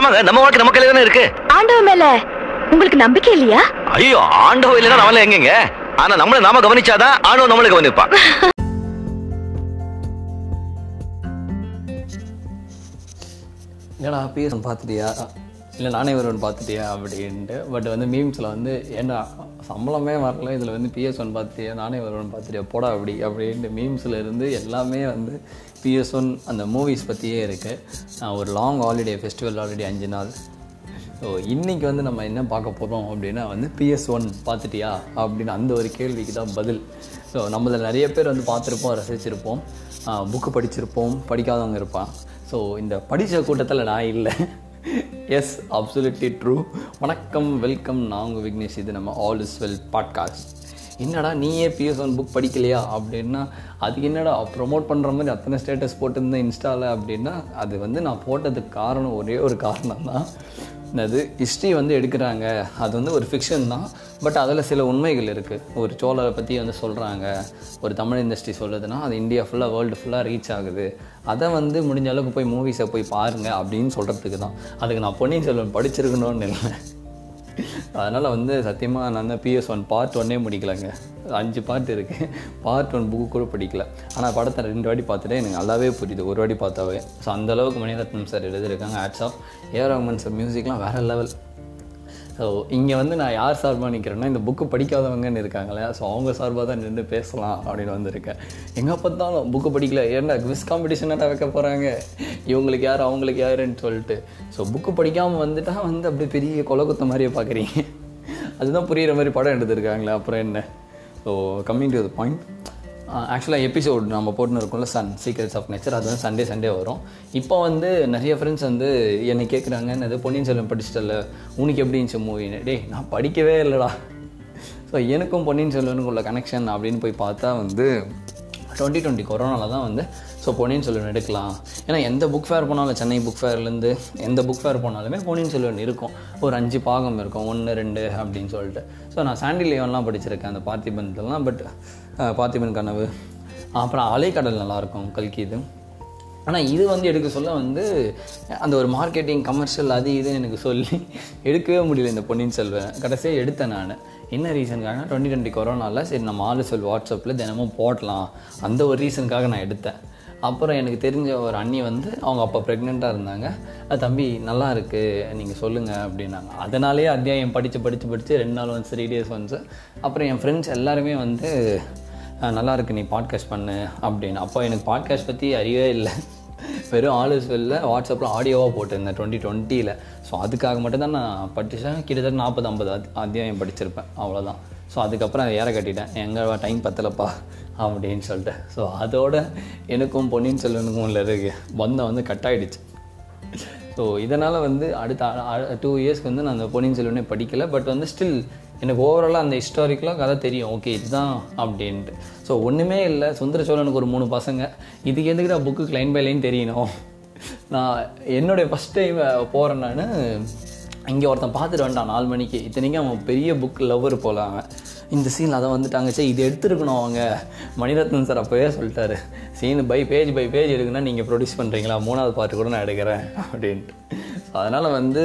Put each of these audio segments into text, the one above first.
ஆமாங்க நம்ம வாழ்க்கை நம்ம கையில தானே இருக்கு. ஆண்டவ மேல உங்களுக்கு நம்பிக்கை இல்லையா? ஐயோ ஆண்டவ இல்லைன்னா நம்மள எங்கங்க? ஆனா நம்மள நாம கவனிச்சாதான் ஆண்டவன் நம்மள கவனிப்பான். என்னடா பிஎஸ் பார்த்துட்டியா? இல்லை நானே வருவன் பார்த்துட்டியா அப்படின்ட்டு. பட் வந்து மீம்ஸில் வந்து ஏன்னா சம்பளமே வரல இதில் வந்து பிஎஸ் ஒன் பார்த்துட்டியா? நானே வருவன் பார்த்துட்டியா? போடா அப்படி அப்படின்ட்டு மீம்ஸில் இருந்து எல்லாமே வந்து பிஎஸ் ஒன் அந்த மூவிஸ் பற்றியே இருக்குது ஒரு லாங் ஹாலிடே ஃபெஸ்டிவல் ஆல்ரெடி அஞ்சு நாள். ஸோ இன்றைக்கி வந்து நம்ம என்ன பார்க்க போகிறோம் அப்படின்னா வந்து பிஎஸ் ஒன் பார்த்துட்டியா? அப்படின்னு அந்த ஒரு கேள்விக்கு தான் பதில். ஸோ நம்மள நிறைய பேர் வந்து பார்த்துருப்போம் ரசிச்சிருப்போம். புக்கு படிச்சிருப்போம் படிக்காதவங்க இருப்பான் ஸோ இந்த படித்த கூட்டத்தில் நான் இல்லை. எஸ் அப்சுலிட்லி ட்ரூ வணக்கம் வெல்கம் நான் உங்கள் விக்னேஷ். இது நம்ம ஆல் இஸ் வெல் பாட்காஸ்ட் என்னடா நீயே பிஎஸ் ஒன் புக் படிக்கலையா? அப்படின்னா அதுக்கு என்னடா ப்ரொமோட் பண்ணுற மாதிரி அத்தனை ஸ்டேட்டஸ் போட்டிருந்தேன் இன்ஸ்டாவில் அப்படின்னா அது வந்து நான் போட்டதுக்கு காரணம் ஒரே ஒரு காரணம் தான் அது ஹிஸ்ட்ரி வந்து எடுக்கிறாங்க. அது வந்து ஒரு ஃபிக்ஷன் தான். பட் அதில் சில உண்மைகள் இருக்குது ஒரு சோழரை பற்றி வந்து சொல்கிறாங்க ஒரு தமிழ் இண்டஸ்ட்ரி சொல்லுதுன்னா அது இந்தியா ஃபுல்லாக வேர்ல்டு ஃபுல்லாக ரீச் ஆகுது. அதை வந்து முடிஞ்ச அளவுக்கு போய் மூவிஸை போய் பாருங்கள் அப்படின்னு சொல்கிறதுக்கு தான். அதுக்கு நான் பொன்னியின் செல்வன் படிச்சிருக்கணும்னு இல்லை. அதனால் வந்து சத்தியமாக நான் தான் பிஎஸ் ஒன் பார்ட் ஒன்னே முடிக்கலைங்க. அஞ்சு பார்ட் இருக்குது பார்ட் ஒன் புக்கு கூட படிக்கல. ஆனால் படத்தை ரெண்டு வாட்டி பார்த்துட்டு எனக்கு நல்லாவே புரியுது. ஒரு வாட்டி பார்த்தாவே. ஸோ அந்தளவுக்கு மணிரத்னம் சார் எழுதியிருக்காங்க. Hats off A Rahman sir மியூசிக்லாம் வேறு லெவல் ஸோ இங்கே வந்து நான் யார் சார்பாக நிற்கிறேன்னா இந்த புக்கு படிக்காதவங்கன்னு இருக்காங்களே. ஸோ அவங்க சார்பாக தான் நின்று பேசலாம் அப்படின்னு வந்திருக்கேன். எங்கே பார்த்தாலும் புக்கு படிக்கல. ஏன்னா குவிஸ் காம்படிஷனாக வைக்க போகிறாங்க இவங்களுக்கு யார் அவங்களுக்கு யாருன்னு சொல்லிட்டு. ஸோ புக்கு படிக்காமல் வந்துட்டால் வந்து அப்படியே பெரிய கொலகுத்த மாதிரியே பார்க்குறீங்க. அதுதான் புரிகிற மாதிரி படம் எடுத்திருக்காங்களே. அப்புறம் என்ன? So coming to the point ஆக்சுவலாக எபிசோட் நம்ம போட்டுன்னு இருக்கோம்ல சன் சீக்ரெட்ஸ் ஆஃப் நேச்சர் அது வந்து சண்டே சண்டே வரும். இப்போ வந்து நிறைய ஃப்ரெண்ட்ஸ் வந்து என்னை கேட்குறாங்க என்னது பொன்னியின் செல்வன் படிச்சிட்டல உனக்கு எப்படி இருந்துச்சு மூவின்னு டேய் நான் படிக்கவே இல்லைடா. ஸோ எனக்கும் பொன்னியின் செல்வனுக்கு உள்ள கனெக்ஷன் அப்படின்னு போய் பார்த்தா வந்து டுவெண்ட்டி டுவெண்ட்டி கொரோனாவில் தான் வந்து ஸோ பொன்னியின் செல்வன் எடுக்கலாம். ஏன்னா எந்த புக் ஃபேர் போனாலும் சென்னை புக் ஃபேர்லேருந்து எந்த புக் ஃபேர் போனாலுமே பொன்னியின் செல்வன் இருக்கும். ஒரு அஞ்சு பாகம் இருக்கும். ஒன்று ரெண்டு அப்படின்னு சொல்லிட்டு. ஸோ நான் சாண்டி லியோன்லாம் படிச்சிருக்கேன் அந்த பார்த்திபன்லாம் பட் பார்த்திபன் கனவு. அப்புறம் அலைக்கடல் நல்லாயிருக்கும் கல்கி இது. ஆனால் இது வந்து எடுக்க சொல்ல வந்து அந்த ஒரு மார்க்கெட்டிங் கமர்ஷியல் அது இதுன்னு எனக்கு சொல்லி எடுக்கவே முடியல இந்த பொன்னியின் செல்வன். கடைசியாக எடுத்தேன் நான். என்ன ரீசனுக்காக டுவெண்ட்டி டுவெண்ட்டி கொரோனாவில் சரி நம்ம ஆளு சொல் வாட்ஸ்அப்பில் தினமும் போடலாம். அந்த ஒரு ரீசனுக்காக நான் எடுத்தேன். அப்புறம் எனக்கு தெரிஞ்ச ஒரு அண்ணி வந்து அவங்க அப்போ ப்ரெக்னெண்ட்டாக இருந்தாங்க. தம்பி நல்லா இருக்குது நீங்கள் சொல்லுங்கள் அப்படின்னாங்க. அதனாலேயே அத்தியாயம் படித்து படித்து படித்து ரெண்டு நாள் வந்து த்ரீ டேஸ் ஒன்ஸ் அப்புறம் என் ஃப்ரெண்ட்ஸ் எல்லாருமே வந்து நல்லா இருக்கு நீ பாட்காஸ்ட் பண்ணு அப்படின்னு. அப்போ எனக்கு பாட்காஸ்ட் பற்றி அறியவே இல்லை. வெறும் ஆலுஸ்வெல்ல வாட்ஸ்அப்பில் ஆடியோவாக போட்டிருந்தேன் டுவெண்ட்டி டுவெண்ட்டியில் ஸோ அதுக்காக மட்டும்தான் நான் படித்தேன் கிட்டத்தட்ட நாற்பது ஐம்பது அத்தியாயம் படிச்சிருப்பேன் அவ்வளோதான் ஸோ அதுக்கப்புறம் அதை ஏற கட்டிட்டேன். எங்கே டைம் பத்தலப்பா. அப்படின்னு சொல்லிட்டு. ஸோ அதோட எனக்கும் பொன்னியின் செல்வனுக்கும் உள்ள இருக்கு. பந்தம் வந்து கட் ஆகிடுச்சு ஸோ இதனால் வந்து அடுத்த டூ இயர்ஸ்க்கு வந்து நான் அந்த பொன்னியின் செல்வனே படிக்கலை. பட் வந்து ஸ்டில் எனக்கு ஓவராலாக அந்த ஹிஸ்டாரிக்கலாக கதை தெரியும். ஓகே இதுதான் அப்படின்ட்டு. ஸோ ஒன்றுமே இல்லை. சுந்தர சோழனுக்கு ஒரு மூணு பசங்க. இதுக்கு எதுக்குடா புக்கு லைன் பை லைன் தெரியணும்? நான் என்னுடைய ஃபஸ்ட் டைம் போகிறேன் நான். இங்கே ஒருத்தன் பார்த்துட்டு வேண்டாம் நாலு மணிக்கு. இத்தனைக்கும் அவன் பெரிய புக் லவ்வர் போல அவன். இந்த சீன் அதை வந்துட்டாங்கச்சு இது எடுத்துருக்கணும் அவங்க. மணிரத்னம் சார் அப்போவே சொல்லிட்டாரு. Scene by page by page எடுக்குன்னா நீங்கள் ப்ரொடியூஸ் பண்ணுறீங்களா மூணாவது பாட்டு கூட நான் எடுக்கிறேன் அப்படின்ட்டு. ஸோ அதனால் வந்து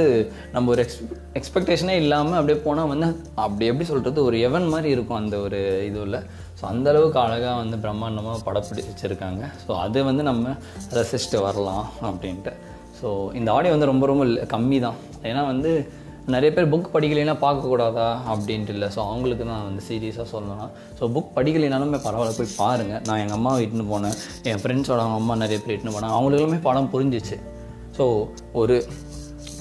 நம்ம ஒரு எக்ஸ் எக்ஸ்பெக்டேஷனே இல்லாமல் அப்படியே போனால் வந்து அப்படி எப்படி சொல்கிறது ஒரு எவன் மாதிரி இருக்கும் அந்த ஒரு இதுவில் ஸோ அந்தளவுக்கு அழகாக வந்து பிரம்மாண்டமாக படப்பிடி வச்சுருக்காங்க. ஸோ அது வந்து நம்ம ரசிச்சுட்டு வரலாம் அப்படின்ட்டு. ஸோ இந்த ஆடியோ வந்து ரொம்ப ரொம்ப கம்மி தான் ஏன்னா வந்து நிறைய பேர் புக் படிக்கலைன்னா பார்க்கக்கூடாதா அப்படின்ட்டு இல்லை ஸோ அவங்களுக்கு தான் வந்து சீரியஸாக சொல்லணும் ஸோ புக் படிக்கலைனாலுமே பரவாயில்ல போய் பாருங்கள் நான் எங்கள் அம்மாவை இட்டுன்னு போனேன். என் ஃப்ரெண்ட்ஸோட அவங்க அம்மா நிறைய பேர் இட்டுன்னு போனேன் அவங்களுக்குமே படம் புரிஞ்சிச்சு. ஸோ ஒரு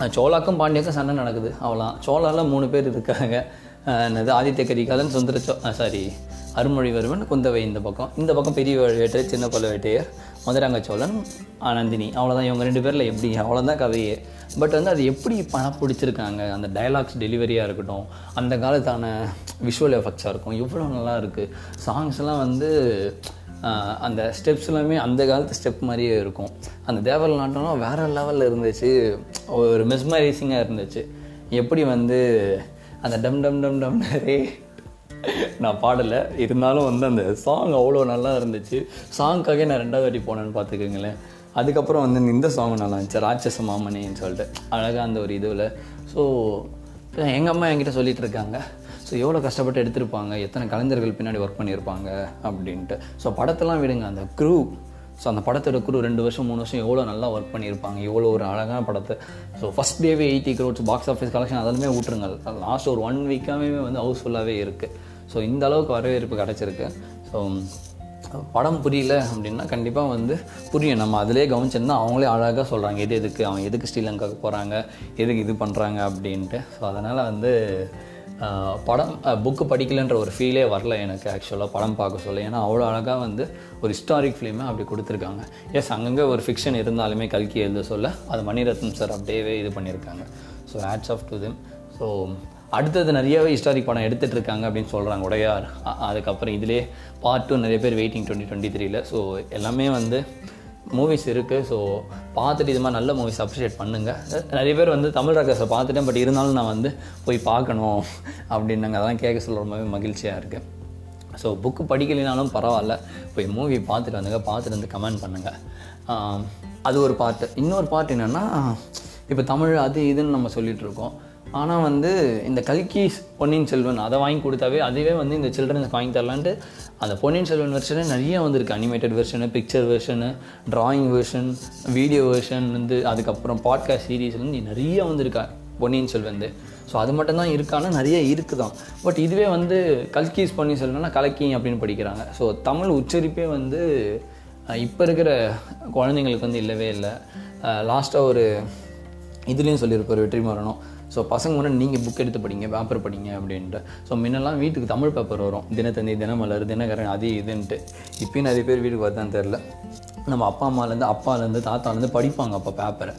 சோலாக்கும் சோழாக்கும் பாண்டியக்கும் சண்டை நடக்குது. அவ்வளோ சோலாவில் மூணு பேர் இருக்காங்க. என்னது? ஆதித்ய கரிகாலன் சுந்தர சோ சாரி அருள்மொழிவர்மன் குந்தவை இந்த பக்கம். இந்த பக்கம் பெரிய வேட்டையர் சின்ன பழுவேட்டையர் மதுராங்க சோழன் நந்தினி அவ்வளோதான் இவங்க ரெண்டு பேரில் எப்படி? அவ்வளோதான் கதையே. பட் வந்து அது எப்படி பணம் பிடிச்சிருக்காங்க? அந்த டயலாக்ஸ் டெலிவரியாக இருக்கட்டும் அந்த காலத்தான விஷுவல் எஃபெக்ட்ஸாக இருக்கும் இவ்வளோ நல்லா இருக்குது சாங்ஸ்லாம் வந்து அந்த ஸ்டெப்ஸ் எல்லாமே அந்த காலத்து ஸ்டெப் மாதிரியே இருக்கும். அந்த தேவல் நாட்டம்லாம் வேறு லெவலில் இருந்துச்சு. ஒரு மெஸ்மரைசிங்காக இருந்துச்சு. எப்படி வந்து அந்த டம் டம் டம் டம் ரே நான் பாடலை. இருந்தாலும் வந்து அந்த சாங் அவ்வளோ நல்லா இருந்துச்சு. சாங்க்காகவே நான் ரெண்டாவது வாட்டி போனேன்னு பார்த்துக்கோங்களேன். அதுக்கப்புறம் வந்து இந்த சாங் நல்லா இருந்துச்சு. ராட்சச மாமனின்னு சொல்லிட்டு. அழகாக அந்த ஒரு இதுவில். ஸோ எங்கள் அம்மா என்கிட்ட சொல்லிகிட்டு இருக்காங்க. ஸோ எவ்வளோ கஷ்டப்பட்டு எடுத்திருப்பாங்க? எத்தனை கலைஞர்கள் பின்னாடி ஒர்க் பண்ணியிருப்பாங்க? அப்படின்ட்டு. ஸோ படத்தெல்லாம் விடுங்க. அந்த க்ரூ ஸோ அந்த படத்தோட குரு ரெண்டு வருஷம் மூணு வருஷம் எவ்வளோ நல்லா ஒர்க் பண்ணியிருப்பாங்க? எவ்வளோ ஒரு அழகான படத்தை. ஸோ ஃபஸ்ட் டேவே eighty crores box office collection அதெல்லாமே விட்டுருங்க லாஸ்ட் ஒரு ஒன் வீக்காகவே வந்து ஹவுஸ்ஃபுல்லாகவே இருக்குது ஸோ இந்த அளவுக்கு வரவேற்பு கிடச்சிருக்கு. ஸோ படம் புரியல அப்படின்னா கண்டிப்பாக வந்து புரியும் நம்ம அதிலே கவனிச்சிருந்தா அவங்களே அழகாக சொல்கிறாங்க எது எதுக்கு அவன் எதுக்கு ஸ்ரீலங்காவுக்கு போகிறாங்க எதுக்கு இது பண்ணுறாங்க அப்படின்ட்டு. ஸோ அதனால் வந்து படம் புக்கு படிக்கலன்ற ஒரு ஃபீலே வரல எனக்கு ஆக்சுவலாக படம் பார்க்க சொல்ல. ஏன்னா அவ்வளோ அழகாக வந்து ஒரு ஹிஸ்டாரிக் ஃபிலிமை அப்படி கொடுத்துருக்காங்க. எஸ் அங்கங்கே ஒரு ஃபிக்ஷன் இருந்தாலுமே கல்கி எழுத சொல்ல அது மணிரத்னம் சார் அப்படியே இது பண்ணியிருக்காங்க. So hats off to them so அடுத்தது நிறையவே ஹிஸ்டாரிக் படம் எடுத்துகிட்டு இருக்காங்க அப்படின்னு சொல்கிறாங்க உடையார். அதுக்கப்புறம் இதிலே பார்ட் டூ நிறைய பேர் வெயிட்டிங் டுவெண்ட்டி டுவெண்ட்டி த்ரீல ஸோ எல்லாமே வந்து மூவிஸ் இருக்குது ஸோ பார்த்துட்டு இது மாதிரி நல்ல மூவிஸ் அப்ரிஷியேட் பண்ணுங்கள் நிறைய பேர் வந்து தமிழ் ரகசை பார்த்துட்டேன். பட் இருந்தாலும் நான் வந்து போய் பார்க்கணும் அப்படின்னாங்க. அதெல்லாம் கேட்க சொல்ல ரொம்பவே மகிழ்ச்சியாக இருக்குது ஸோ புக்கு படிக்கலைனாலும் பரவாயில்ல. போய் மூவி பார்த்துட்டு வந்துங்க. பார்த்துட்டு வந்து கமெண்ட் பண்ணுங்கள் அது ஒரு பார்ட்டு இன்னொரு பார்ட் என்னென்னா இப்போ தமிழ் அது இதுன்னு நம்ம சொல்லிகிட்ருக்கோம் இருக்கோம். ஆனால் வந்து இந்த கல்கி பொன்னியின் செல்வன் அதை வாங்கி கொடுத்தாவே அதுவே வந்து இந்த சில்ட்ரன்ஸ்க்கு வாங்கி தரலான்ட்டு அந்த பொன்னியின் செல்வன் வெர்ஷனே நிறைய வந்திருக்கு. அனிமேட்டட் வெர்ஷனு பிக்சர் வெர்ஷனு டிராயிங் வெர்ஷன் வீடியோ வெர்ஷன் வந்து அதுக்கப்புறம் பாட்காஸ்ட் சீரீஸ்லேருந்து நிறைய வந்திருக்கா பொன்னியின் செல்வன் ஸோ அது மட்டும் தான் நிறைய நிறைய இருக்குதான். பட் இதுவே வந்து கல்கீஸ் பொன்னியின் செல்வன்னா கலக்கி அப்படின்னு படிக்கிறாங்க. ஸோ தமிழ் உச்சரிப்பே வந்து இப்போ இருக்கிற குழந்தைங்களுக்கு வந்து இல்லவே இல்லை. லாஸ்ட்டாக ஒரு இதுலேயும் சொல்லியிருப்பார் வெற்றி மரணம் ஸோ பசங்க முன்னாடி நீங்கள் புக் எடுத்து படிங்க பேப்பர் படிங்க அப்படின்ட்டு ஸோ முன்னெல்லாம் வீட்டுக்கு தமிழ் பேப்பர் வரும். தினத்தந்தி தினமலர் தினகரன் அது இதுன்ட்டு. இப்போயும் நிறைய பேர் வீட்டுக்கு வருதான்னு தெரில. நம்ம அப்பா அம்மாலேருந்து அப்பாலேருந்து தாத்தாலேருந்து படிப்பாங்க அப்போ பேப்பரை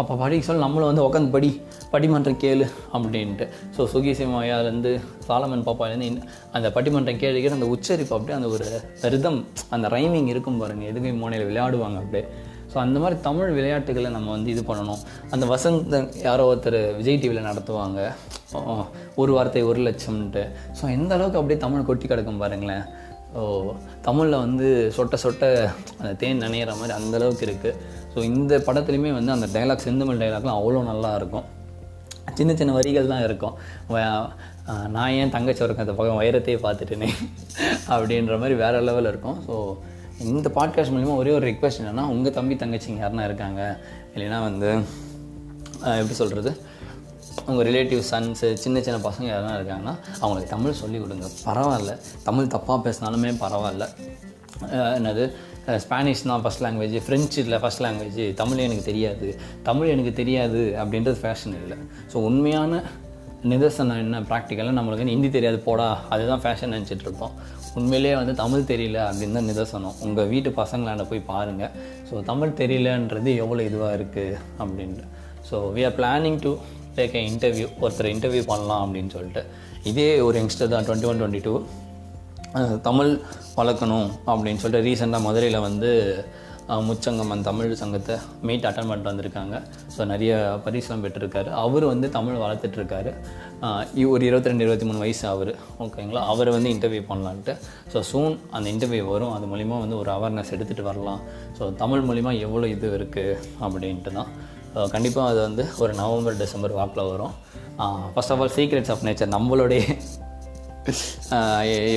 அப்போ படிக்க சொல்ல நம்மளும் வந்து உட்காந்து படி பட்டிமன்றம் கேளு அப்படின்ட்டு. ஸோ சுகிசிமாயாலேருந்து சாலமன் பாப்பாலேருந்து அந்த பட்டிமன்றம் கேளுக்கிற அந்த உச்சரிப்பு அப்படியே அந்த ஒரு ரிதம் அந்த ரைமிங் இருக்கும் பாருங்கள் எதுகை மோனையில் விளையாடுவாங்க அப்படியே. ஸோ அந்த மாதிரி தமிழ் விளையாட்டுகளை நம்ம வந்து இது பண்ணணும். அந்த வசந்த யாரோ ஒருத்தர் விஜய் டிவியில் நடத்துவாங்க. ஒரு வார்த்தை ஒரு லட்சம்ன்ட்டு. ஸோ எந்த அளவுக்கு அப்படியே தமிழ் கொட்டி கிடக்கும் பாருங்களேன். ஸோ தமிழில் வந்து சொட்ட சொட்ட அந்த தேன் நினைகிற மாதிரி அந்தளவுக்கு இருக்குது ஸோ இந்த படத்துலையுமே வந்து அந்த டைலாக் செந்தமிழ் டைலாக்லாம் அவ்வளோ நல்லா இருக்கும். சின்ன சின்ன வரிகள் தான் இருக்கும். நான் ஏன் தங்கச்சி இருக்கேன் அந்த பக்கம் வைரத்தையே பார்த்துட்டுனே? அப்படின்ற மாதிரி வேறு லெவலில் இருக்கும். ஸோ இந்த பாட்காஸ்ட் மூலிமா ஒரே ஒரு ரிக்வெஸ்ட் என்னென்னா உங்கள் தம்பி தங்கச்சிங்க யாருன்னா இருக்காங்க? இல்லைன்னா வந்து எப்படி சொல்கிறது உங்கள் ரிலேட்டிவ் சன்ஸு சின்ன சின்ன பசங்க யாரெல்லாம் இருக்காங்கன்னா அவங்களுக்கு தமிழ் சொல்லிக் கொடுங்க. பரவாயில்ல. தமிழ் தப்பாக பேசினாலுமே பரவாயில்ல. என்னது? ஸ்பானிஷ் தான் ஃபஸ்ட் லாங்குவேஜ் ஃப்ரெஞ்சு இல்லை ஃபஸ்ட் லாங்குவேஜ் தமிழ் எனக்கு தெரியாது. தமிழ் எனக்கு தெரியாது அப்படின்றது ஃபேஷன் இல்லை. ஸோ உண்மையான நிதர்சனம் என்ன ப்ராக்டிக்கலாக நம்மளுக்கு ஹிந்தி தெரியாது போடா. அதுதான் ஃபேஷன் நினச்சிட்டு இருப்போம். உண்மையிலேயே வந்து தமிழ் தெரியல அப்படின்னு தான் நிதர்சனம் உங்கள் வீட்டு பசங்களாண்ட போய் பாருங்கள் ஸோ தமிழ் தெரியலன்றது எவ்வளோ இதுவாக இருக்குது அப்படின்ட்டு. So we are planning to take a interview ஒருத்தர் இன்டர்வியூ பண்ணலாம் அப்படின்னு சொல்லிட்டு. இதே ஒரு யங்ஸ்டர் தான் twenty one twenty two Tamil வளர்க்கணும் அப்படின்னு சொல்லிட்டு ரீசெண்டாக மதுரையில் வந்து முச்சங்கம் அந்த தமிழ் சங்கத்தை மீட் அட்டன் பண்ணிட்டு வந்திருக்காங்க. ஸோ நிறைய பரிசுலாம் பெற்றிருக்காரு. அவர் வந்து தமிழ் வளர்த்துட்ருக்காரு. ஒரு இருபத்தி ரெண்டு இருபத்தி மூணு வயசு அவர். ஓகேங்களா? அவர் வந்து இன்டர்வியூ பண்ணலான்ட்டு. ஸோ சூன் அந்த இன்டர்வியூ வரும். அது மூலிமா வந்து ஒரு அவேர்னஸ் எடுத்துகிட்டு வரலாம். ஸோ தமிழ் மூலிமா எவ்வளோ இது இருக்குது அப்படின்ட்டு தான். கண்டிப்பாக அது வந்து ஒரு நவம்பர் டிசம்பர் வாக்கில் வரும். First of all secrets of nature நம்மளுடைய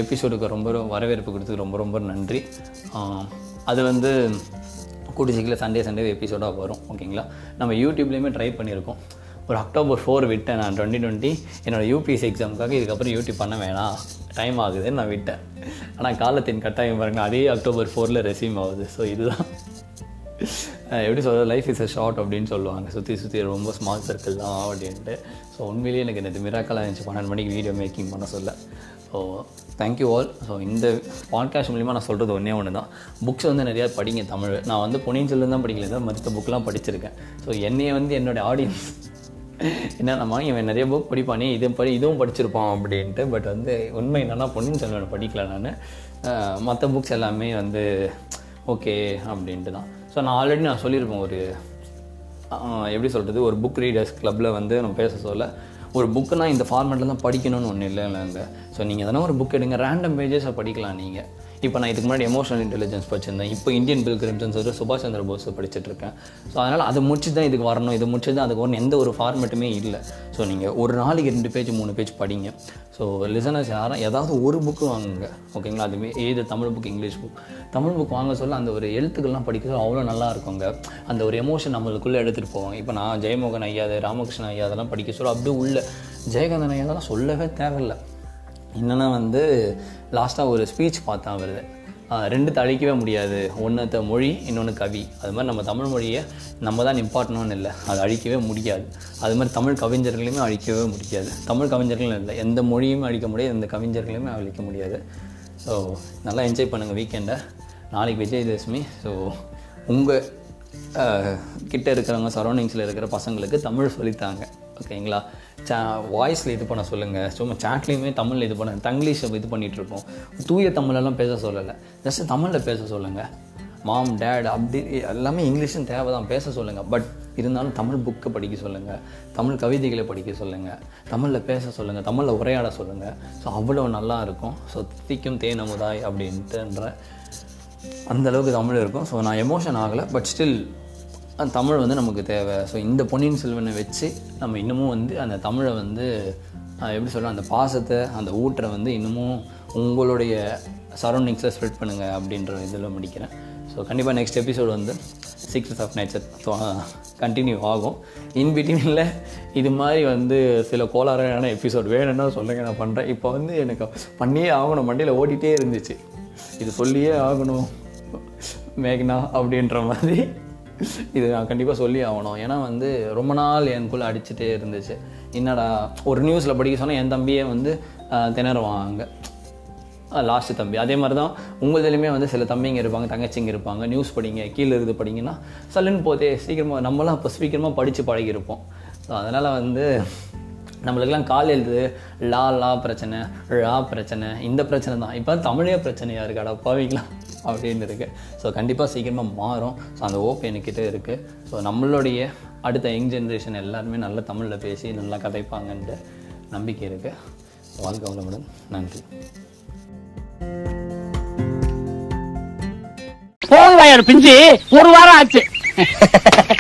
எபிசோடுக்கு ரொம்ப ரொம்ப வரவேற்பு கொடுத்ததுக்கு ரொம்ப ரொம்ப நன்றி. அது வந்து கூட்டி சீக்கிரம் சண்டே சண்டே எபிசோடாக வரும் ஓகேங்களா நம்ம யூடியூப்லேயுமே ட்ரை பண்ணியிருக்கோம். ஒரு அக்டோபர் ஃபோர் விட்டேன் நான் டுவெண்ட்டி டுவெண்ட்டி என்னோட யூபிஎஸ்சி எக்ஸாமுக்காக இதுக்கப்புறம் யூடியூப் பண்ண வேணாம். டைம் ஆகுதுன்னு நான் விட்டேன். ஆனால் காலத்தின் கட்டாயம் பாருங்கள் அதே அக்டோபர் ஃபோரில் ரெசியூம் ஆகுது. ஸோ இதுதான். எப்படி சொல்கிறது லைஃப் இஸ் அ ஷார்ட் அப்படின்னு சொல்லுவாங்க. சுற்றி சுற்றி ரொம்ப ஸ்மால் சர்க்கிள் தான் அப்படின்ட்டு. ஸோ உண்மையிலேயே எனக்கு இந்த மிராக்கலாக இருந்துச்சு. பன்னெண்டு மணிக்கு வீடியோ மேக்கிங் பண்ண சொல்ல. So thank you all so இந்த பாட்காஸ்ட் மூலிமா நான் சொல்கிறது ஒன்றே ஒன்று தான் புக்ஸ் வந்து நிறையா படிங்க தமிழ். நான் வந்து பொன்னியின் செல்வன் தான் படிக்கல தான் மற்ற புக்கெலாம் படிச்சிருக்கேன். ஸோ என்னையே வந்து என்னோடய ஆடியன்ஸ் என்னென்னமா இவன் நிறைய புக் படிப்பானே இது படி இதுவும் படிச்சிருப்பான் அப்படின்ட்டு. பட் வந்து உண்மை என்னென்னா பொன்னியின் செல்வன் படிக்கல நான். மற்ற புக்ஸ் எல்லாமே வந்து ஓகே அப்படின்ட்டு தான். ஸோ நான் ஆல்ரெடி நான் சொல்லியிருப்பேன் ஒரு எப்படி சொல்கிறது ஒரு புக் ரீடர்ஸ் கிளப்பில் வந்து நம்ம பேச சொல்ல. ஒரு புக்குனா இந்த ஃபார்மேட்டில் தான் படிக்கணும்னு ஒன்றும் இல்லை இல்லைங்க ஸோ நீங்கள் எதனா ஒரு புக் எடுங்க. ரேண்டம் பேஜஸை படிக்கலாம் நீங்கள் இப்போ நான் இதுக்கு முன்னாடி எமோஷனல் இன்டெலிஜென்ஸ் படிச்சிருந்தேன். இப்போ இந்தியன் பில்கிரிம்ஸ்னு சொல்லிட்டு சுபாஷ் சந்திர போஸ் படிச்சுட்டு இருக்கேன் ஸோ அதனால் அதை முடிச்சு தான் இதுக்கு வரணும். இது முடிச்சு தான் அதுக்கு வரணும். எந்த ஒரு ஃபார்மேட்டுமே இல்லை. ஸோ நீங்கள் ஒரு நாளைக்கு ரெண்டு பேஜ் மூணு பேஜ் படிங்க. ஸோ லிசனர்ஸ் யாரும் ஏதாவது ஒரு புக்கு வாங்குங்க. ஓகேங்களா அதுவே ஏது? Tamil book English book Tamil book வாங்க சொல்ல அந்த ஒரு எழுத்துக்கள்லாம் படிக்கிறது அவ்வளோ நல்லா இருக்குங்க. அந்த ஒரு எமோஷன் நம்மளுக்குள்ளே எடுத்துகிட்டு போவாங்க. இப்போ நான் ஜெயமோகன் ஐயா ராமகிருஷ்ணன் ஐயா அதெல்லாம் படிக்க சொல்ல அப்படியே உள்ள ஜெயகாந்தன் ஐயா அதெல்லாம் சொல்லவே தேவையில்லை. என்னென்னா வந்து லாஸ்ட்டாக ஒரு ஸ்பீச் பார்த்தேன் அவர் ரெண்டு அழிக்கவே முடியாது. ஒன்றத்த மொழி இன்னொன்று கவி. அது மாதிரி நம்ம தமிழ் மொழியை நம்ம தான் நிப்பாட்டணும்னு இல்லை. அதை அழிக்கவே முடியாது. அது மாதிரி தமிழ் கவிஞர்களையுமே அழிக்கவே முடியாது. தமிழ் கவிஞர்களும் இல்லை. எந்த மொழியுமே அழிக்க முடியாது. எந்த கவிஞர்களையுமே அழிக்க முடியாது. ஸோ நல்லா என்ஜாய் பண்ணுங்கள் வீக்கெண்டை நாளைக்கு விஜயதசமி. ஸோ உங்கள் கிட்டே இருக்கிறவங்க சரௌண்டிங்ஸில் இருக்கிற பசங்களுக்கு தமிழ் சொல்லித்தாங்க. ஓகேங்களா சா வாய்ஸில் இது பண்ண சொல்லுங்கள் சும்மா சாட்லேயுமே தமிழில் இது பண்ண தங்கிலீஷ் இது பண்ணிகிட்ருக்கோம் தூய தமிழெல்லாம் பேச சொல்லலை. ஜஸ்ட் தமிழில் பேச சொல்லுங்கள் மாம் டேட் அப்படி எல்லாமே இங்கிலீஷும் தேவை தான் பேச சொல்லுங்கள் பட் இருந்தாலும் தமிழ் புக்கை படிக்க சொல்லுங்கள் தமிழ் கவிதைகளை படிக்க சொல்லுங்கள் தமிழில் பேச சொல்லுங்கள் தமிழில் உரையாட சொல்லுங்கள் ஸோ அவ்வளோ நல்லா இருக்கும். ஸோ திக்கும் தேன் அமுதாய் அப்படின்ட்டுன்ற அந்தளவுக்கு தமிழ் இருக்கும். ஸோ நான் எமோஷன் ஆகலை. பட் ஸ்டில் தமிழ் வந்து நமக்கு தேவை. ஸோ இந்த பொன்னியின் செல்வனை வச்சு நம்ம இன்னமும் வந்து அந்த தமிழை வந்து எப்படி சொல்ல அந்த பாசத்தை அந்த ஊற்றை வந்து இன்னமும் உங்களுடைய சரௌண்டிங்ஸில் ஸ்ப்ரெட் பண்ணுங்கள் அப்படின்ற இதில் முடிக்கிறேன். ஸோ கண்டிப்பாக நெக்ஸ்ட் எபிசோடு வந்து சீக்ரெட்ஸ் ஆஃப் நேச்சர் கண்டினியூ ஆகும். இன்பிட்வீனில் இது மாதிரி வந்து சில கோளாறான எபிசோட் வேணும்னா சொல்லுங்கள் நான் பண்ணுறேன் இப்போ வந்து எனக்கு பண்ணியே ஆகணும். மண்டியில் ஓடிட்டே இருந்துச்சு. இது சொல்லியே ஆகணும். மேக்னா அப்படின்ற மாதிரி. இது நான் கண்டிப்பாக சொல்லி ஆகணும். ஏன்னா வந்து ரொம்ப நாள் எனக்குள்ளே அடிச்சுட்டே இருந்துச்சு. என்னடா ஒரு நியூஸில் படிக்க சொன்னால் என் தம்பியே வந்து திணறுவான் திணறுவாங்க லாஸ்ட்டு தம்பி. அதே மாதிரி தான் உங்களதுலையுமே வந்து சில தம்பிங்க இருப்பாங்க தங்கச்சிங்க இருப்பாங்க. நியூஸ் படிங்க கீழே இருந்து படிங்கன்னா சல்லுன்னு போதே சீக்கிரமாக நம்மளாம் இப்போ சீக்கிரமாக படித்து பழகியிருப்போம். ஸோ அதனால் வந்து நம்மளுக்கெல்லாம் கால் எழுது லா லா பிரச்சனை ழா பிரச்சனை இந்த பிரச்சனை தான் இப்போ தமிழே பிரச்சனையாக இருக்காடா பாவீங்களா. அப்படின்னு இருக்கு. ஸோ கண்டிப்பாக சீக்கிரமாக மாறும். ஸோ அந்த ஓப் என்கிட்ட இருக்குது ஸோ நம்மளுடைய அடுத்த யங் ஜென்ரேஷன் எல்லாருமே நல்ல தமிழில் பேசி நல்லா கதைப்பாங்கன்ற நம்பிக்கை இருக்குது வாழ்க்கை வளமுடன். நன்றி. போகுது பிஞ்சு. ஒரு வாரம் ஆச்சு.